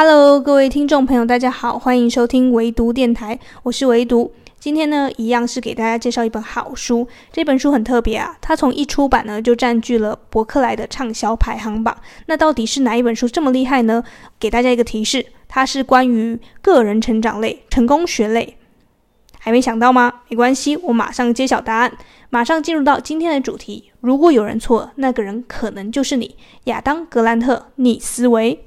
Hello，各位听众朋友，大家好，欢迎收听唯读电台，我是唯读。今天呢，一样是给大家介绍一本好书。这本书很特别啊，它从一出版呢就占据了博客来的畅销排行榜。那到底是哪一本书这么厉害呢？给大家一个提示，它是关于个人成长类、成功学类。还没想到吗？没关系，我马上揭晓答案。马上进入到今天的主题。如果有人错，那个人可能就是你。亚当·格兰特逆思维。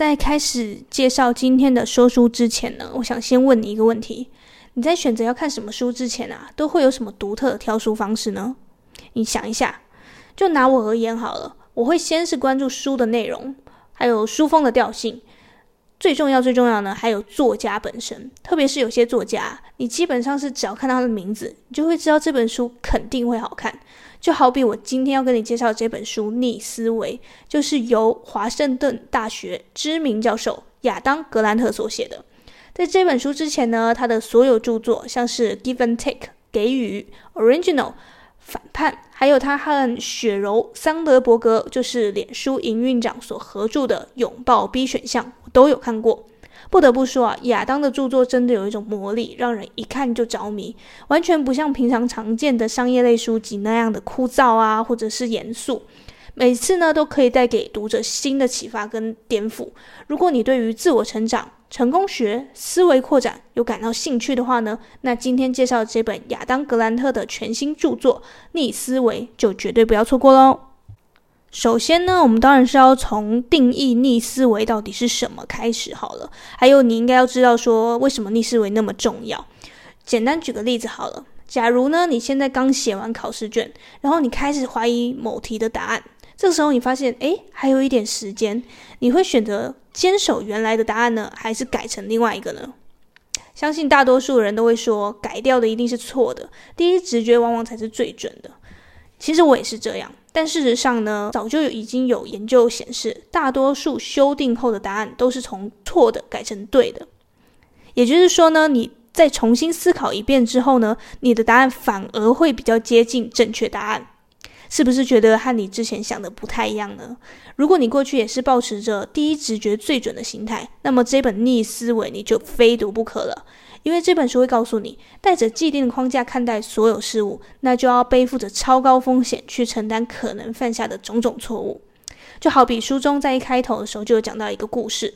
在开始介绍今天的说书之前呢，我想先问你一个问题：你在选择要看什么书之前啊，都会有什么独特的挑书方式呢？你想一下，就拿我而言好了，我会先是关注书的内容，还有书风的调性。最重要、最重要呢，还有作家本身，特别是有些作家，你基本上是只要看到他的名字，你就会知道这本书肯定会好看。就好比我今天要跟你介绍这本书《逆思维》，就是由华盛顿大学知名教授亚当·格兰特所写的。在这本书之前呢，他的所有著作，像是《Give and Take》给予、《Original》反叛，还有他和雪柔·桑德伯格，就是脸书营运长所合著的《拥抱 B 选项》。我都有看过，不得不说啊，亚当的著作真的有一种魔力，让人一看就着迷，完全不像平常常见的商业类书籍那样的枯燥啊，或者是严肃。每次呢，都可以带给读者新的启发跟颠覆。如果你对于自我成长、成功学、思维扩展有感到兴趣的话呢，那今天介绍这本亚当·格兰特的全新著作《逆思维》就绝对不要错过喽。首先呢，我们当然是要从定义逆思维到底是什么开始好了。还有，你应该要知道说，为什么逆思维那么重要。简单举个例子好了，假如呢，你现在刚写完考试卷，然后你开始怀疑某题的答案，这个时候你发现，诶，还有一点时间，你会选择坚守原来的答案呢，还是改成另外一个呢？相信大多数人都会说，改掉的一定是错的，第一直觉往往才是最准的。其实我也是这样。但事实上呢，早就已经有研究显示，大多数修订后的答案都是从错的改成对的。也就是说呢，你再重新思考一遍之后呢，你的答案反而会比较接近正确答案。是不是觉得和你之前想的不太一样呢？如果你过去也是保持着第一直觉最准的心态，那么这本逆思维你就非读不可了。因为这本书会告诉你，带着既定的框架看待所有事物，那就要背负着超高风险去承担可能犯下的种种错误。就好比书中在一开头的时候就有讲到一个故事，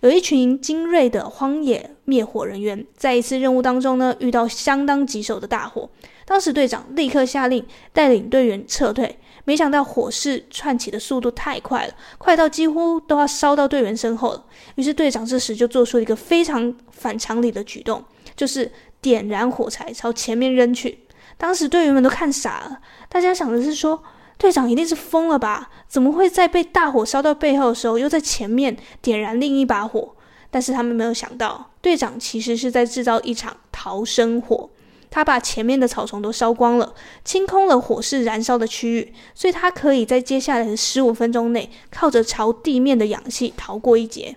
有一群精锐的荒野灭火人员，在一次任务当中呢，遇到相当棘手的大火。当时队长立刻下令带领队员撤退，没想到火势窜起的速度太快了，快到几乎都要烧到队员身后了。于是队长这时就做出一个非常反常理的举动，就是点燃火柴朝前面扔去。当时队员们都看傻了，大家想的是说，队长一定是疯了吧？怎么会在被大火烧到背后的时候，又在前面点燃另一把火？但是他们没有想到，队长其实是在制造一场逃生火。他把前面的草丛都烧光了，清空了火势燃烧的区域，所以他可以在接下来的十五分钟内，靠着朝地面的氧气逃过一劫。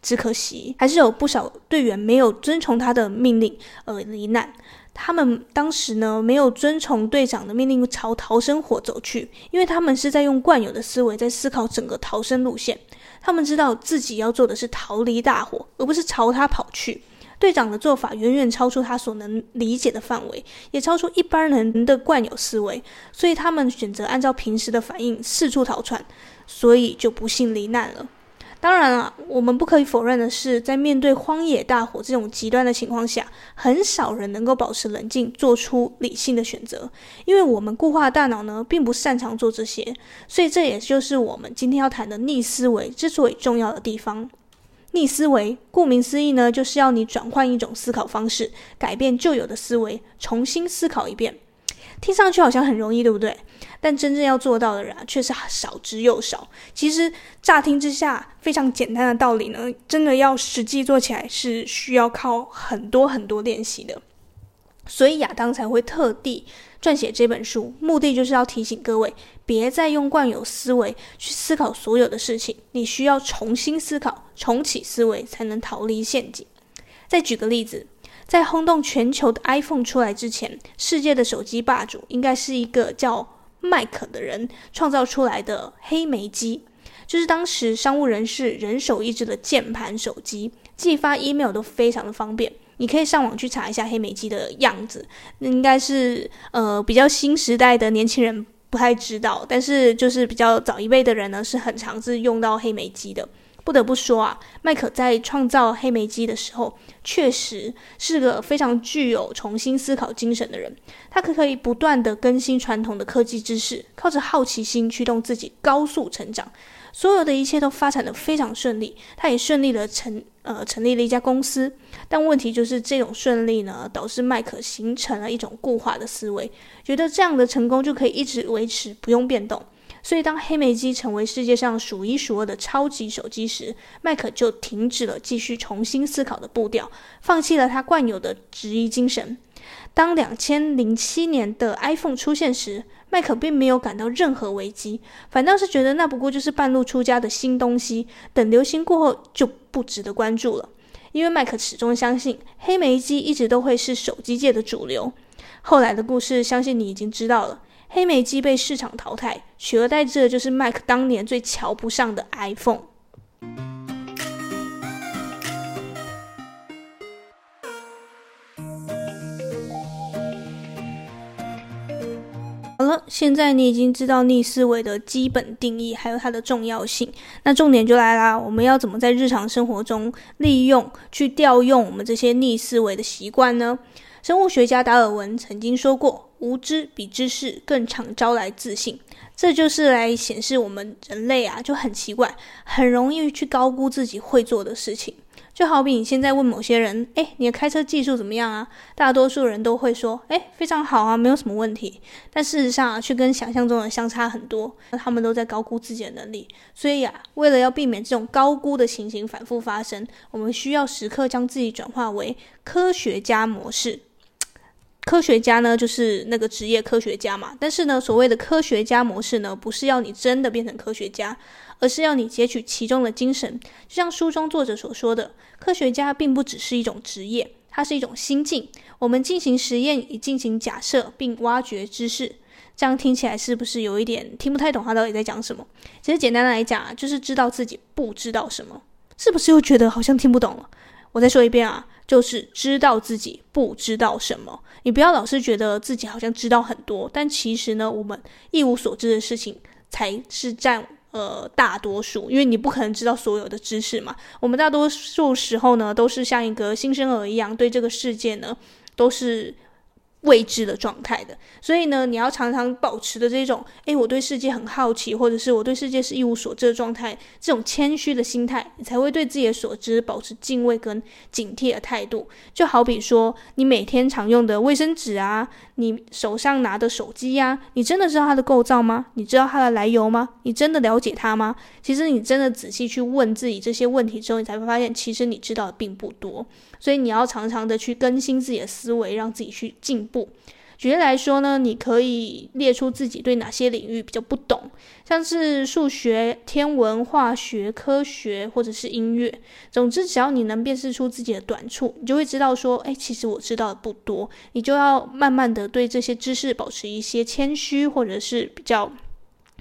只可惜，还是有不少队员没有遵从他的命令而罹难。他们当时呢，没有遵从队长的命令朝逃生火走去，因为他们是在用惯有的思维在思考整个逃生路线。他们知道自己要做的是逃离大火，而不是朝他跑去。队长的做法远远超出他所能理解的范围，也超出一般人的惯有思维，所以他们选择按照平时的反应四处逃窜，所以就不幸罹难了。当然了，我们不可以否认的是，在面对荒野大火这种极端的情况下，很少人能够保持冷静，做出理性的选择，因为我们固化大脑呢，并不擅长做这些，所以这也就是我们今天要谈的逆思维之所以重要的地方。逆思维，顾名思义呢，就是要你转换一种思考方式，改变旧有的思维，重新思考一遍。听上去好像很容易，对不对？但真正要做到的人啊，却是少之又少。其实乍听之下非常简单的道理呢，真的要实际做起来，是需要靠很多很多练习的。所以亚当才会特地撰写这本书，目的就是要提醒各位，别再用惯有思维去思考所有的事情，你需要重新思考，重启思维，才能逃离陷阱。再举个例子，在轰动全球的 iPhone 出来之前，世界的手机霸主应该是一个叫麦克的人创造出来的黑莓机，就是当时商务人士人手一只的键盘手机，寄发 email 都非常的方便。你可以上网去查一下黑莓机的样子，那应该是呃比较新时代的年轻人不太知道，但是就是比较早一辈的人呢，是很常是用到黑莓机的。不得不说啊，麦克在创造黑莓机的时候，确实是个非常具有重新思考精神的人。他可可以不断地更新传统的科技知识，靠着好奇心驱动自己高速成长。所有的一切都发展得非常顺利，他也顺利的成呃成立了一家公司。但问题就是这种顺利呢，导致麦克形成了一种固化的思维，觉得这样的成功就可以一直维持，不用变动。所以，当黑莓机成为世界上数一数二的超级手机时，麦克就停止了继续重新思考的步调，放弃了他惯有的质疑精神。当两千零七年的 iPhone 出现时，麦克并没有感到任何危机，反倒是觉得那不过就是半路出家的新东西，等流行过后就不值得关注了。因为麦克始终相信，黑莓机一直都会是手机界的主流。后来的故事，相信你已经知道了。黑莓机被市场淘汰，取而代之的就是麦克当年最瞧不上的 iPhone。好了，现在你已经知道逆思维的基本定义，还有它的重要性。那重点就来啦，我们要怎么在日常生活中利用、去调用我们这些逆思维的习惯呢？生物学家达尔文曾经说过。无知比知识更常招来自信，这就是来显示我们人类啊就很奇怪，很容易去高估自己会做的事情。就好比你现在问某些人：“哎，你的开车技术怎么样啊？”大多数人都会说：“哎，非常好啊，没有什么问题。”但事实上啊，却跟想象中的相差很多。他们都在高估自己的能力。所以啊，为了要避免这种高估的情形反复发生，我们需要时刻将自己转化为科学家模式。科学家呢，就是那个职业科学家嘛。但是呢，所谓的科学家模式呢，不是要你真的变成科学家，而是要你截取其中的精神。就像书中作者所说的，科学家并不只是一种职业，它是一种心境。我们进行实验，以进行假设，并挖掘知识。这样听起来是不是有一点听不太懂他到底在讲什么？其实简单来讲啊，就是知道自己不知道什么。是不是又觉得好像听不懂了？我再说一遍啊。就是知道自己不知道什么，你不要老是觉得自己好像知道很多，但其实呢，我们一无所知的事情才是占呃大多数，因为你不可能知道所有的知识嘛。我们大多数时候呢，都是像一个新生儿一样，对这个世界呢，都是。未知的状态的，所以呢，你要常常保持的这种，诶，我对世界很好奇，或者是我对世界是一无所知的状态，这种谦虚的心态，你才会对自己的所知保持敬畏跟警惕的态度。就好比说，你每天常用的卫生纸啊，你手上拿的手机呀，你真的知道它的构造吗？你知道它的来由吗？你真的了解它吗？其实你真的仔细去问自己这些问题之后，你才会发现，其实你知道的并不多。所以你要常常的去更新自己的思维，让自己去进步。举例来说呢，你可以列出自己对哪些领域比较不懂，像是数学、天文、化学、科学或者是音乐。总之，只要你能辨识出自己的短处，你就会知道说，哎，其实我知道的不多。你就要慢慢的对这些知识保持一些谦虚，或者是比较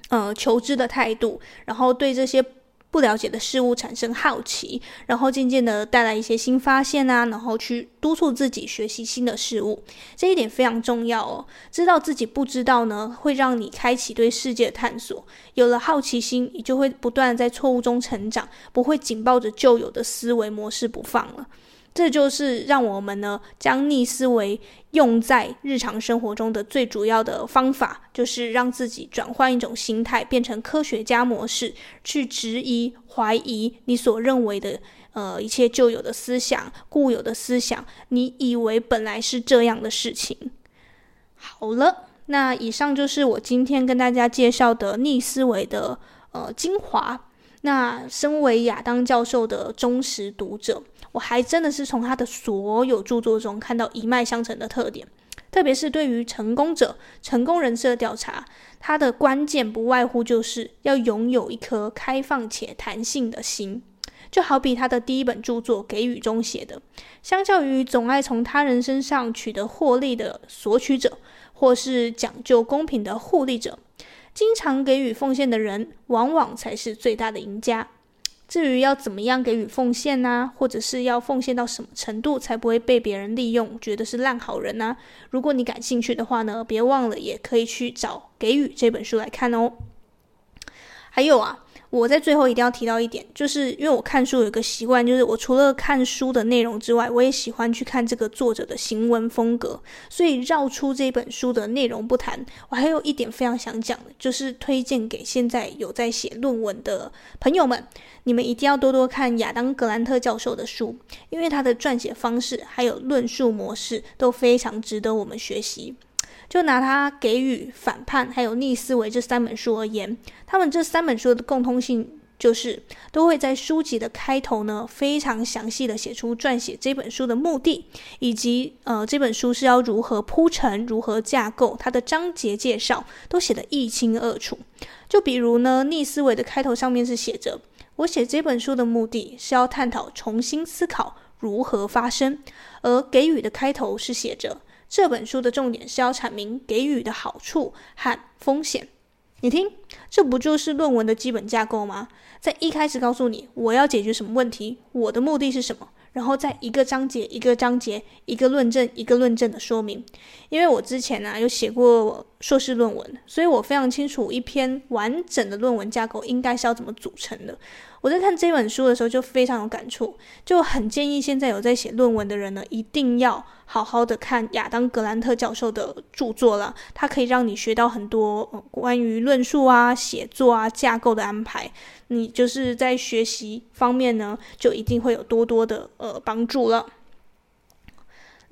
呃求知的态度，然后对这些。不了解的事物产生好奇，然后渐渐的带来一些新发现啊，然后去督促自己学习新的事物，这一点非常重要哦。知道自己不知道呢，会让你开启对世界的探索。有了好奇心，你就会不断在错误中成长，不会紧抱着旧有的思维模式不放了。这就是让我们呢，将逆思维用在日常生活中的最主要的方法，就是让自己转换一种心态，变成科学家模式，去质疑、怀疑你所认为的呃一切旧有的思想、固有的思想，你以为本来是这样的事情。好了，那以上就是我今天跟大家介绍的逆思维的呃精华。那身为亚当教授的忠实读者，我还真的是从他的所有著作中看到一脉相承的特点，特别是对于成功者、成功人士的调查，他的关键不外乎就是要拥有一颗开放且弹性的心。就好比他的第一本著作《给予》中写的，相较于总爱从他人身上取得获利的索取者，或是讲究公平的互利者，经常给予奉献的人，往往才是最大的赢家。至于要怎么样给予奉献呢、或者是要奉献到什么程度才不会被别人利用，觉得是烂好人呢、如果你感兴趣的话呢，别忘了也可以去找《给予》这本书来看哦。还有啊。我在最后一定要提到一点，就是因为我看书有一个习惯，就是我除了看书的内容之外，我也喜欢去看这个作者的行文风格。所以绕出这本书的内容不谈，我还有一点非常想讲的，就是推荐给现在有在写论文的朋友们，你们一定要多多看亚当·格兰特教授的书，因为他的撰写方式还有论述模式都非常值得我们学习。就拿他给予、反叛还有逆思维这三本书而言，他们这三本书的共通性就是都会在书籍的开头呢，非常详细的写出撰写这本书的目的，以及呃这本书是要如何铺陈、如何架构，它的章节介绍都写得一清二楚。就比如呢，逆思维的开头上面是写着：“我写这本书的目的是要探讨重新思考如何发生”，而给予的开头是写着。这本书的重点是要阐明给予的好处和风险。你听，这不就是论文的基本架构吗？在一开始告诉你我要解决什么问题，我的目的是什么，然后在一个章节一个章节、一个论证一个论证的说明。因为我之前呢、啊、有写过硕士论文，所以我非常清楚一篇完整的论文架构应该是要怎么组成的。我在看这本书的时候就非常有感触，就很建议现在有在写论文的人呢，一定要好好的看亚当·格兰特教授的著作了，它可以让你学到很多、关于论述啊、写作啊、架构的安排，你就是在学习方面呢，就一定会有多多的呃帮助了。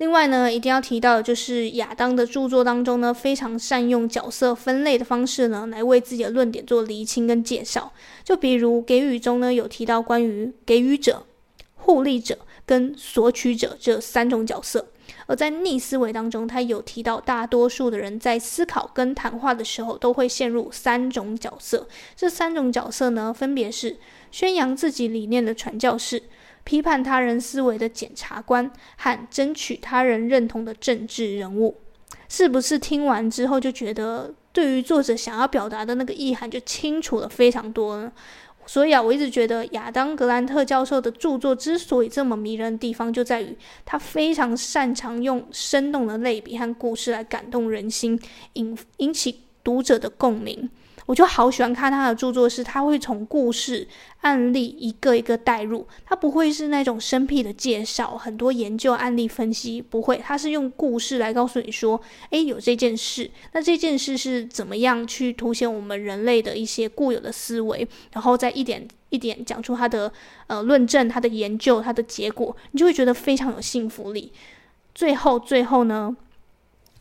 另外呢，一定要提到的就是亚当的著作当中呢，非常善用角色分类的方式呢，来为自己的论点做厘清跟介绍。就比如给予中呢，有提到关于给予者、互利者跟索取者这三种角色；而在逆思维当中，他有提到大多数的人在思考跟谈话的时候，都会陷入三种角色。这三种角色呢，分别是宣扬自己理念的传教士。批判他人思维的检察官和争取他人认同的政治人物，是不是听完之后就觉得对于作者想要表达的那个意涵就清楚了非常多呢？所以啊，我一直觉得亚当·格兰特教授的著作之所以这么迷人的地方，就在于他非常擅长用生动的类比和故事来感动人心，引引起读者的共鸣。我就好喜欢看他的著作，是他会从故事案例一个一个带入，他不会是那种生僻的介绍，很多研究案例分析不会，他是用故事来告诉你说，诶，有这件事，那这件事是怎么样去凸显我们人类的一些固有的思维，然后再一点一点讲出他的呃论证、他的研究、他的结果，你就会觉得非常有信服力。最后，最后呢，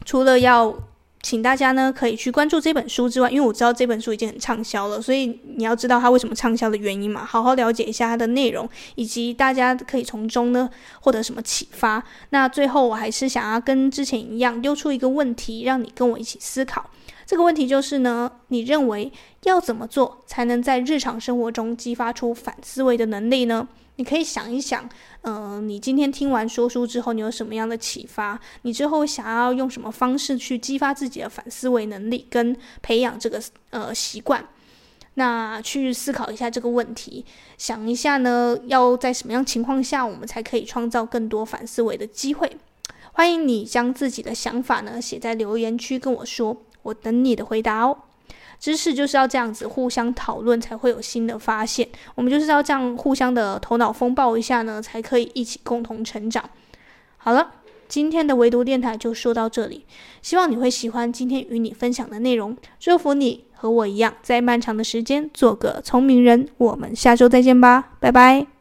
除了要请大家呢可以去关注这本书之外，因为我知道这本书已经很畅销了，所以你要知道它为什么畅销的原因嘛，好好了解一下它的内容，以及大家可以从中呢获得什么启发。那最后我还是想要跟之前一样丢出一个问题，让你跟我一起思考。这个问题就是呢，你认为要怎么做才能在日常生活中激发出反思维的能力呢？你可以想一想，嗯、你今天听完说书之后，你有什么样的启发？你之后想要用什么方式去激发自己的反思维能力，跟培养这个呃习惯？那去思考一下这个问题，想一下呢，要在什么样情况下，我们才可以创造更多反思维的机会？欢迎你将自己的想法呢写在留言区跟我说，我等你的回答哦。知识就是要这样子互相讨论，才会有新的发现。我们就是要这样互相的头脑风暴一下呢，才可以一起共同成长。好了，今天的唯独电台就说到这里，希望你会喜欢今天与你分享的内容。祝福你和我一样，在漫长的时间做个聪明人。我们下周再见吧，拜拜。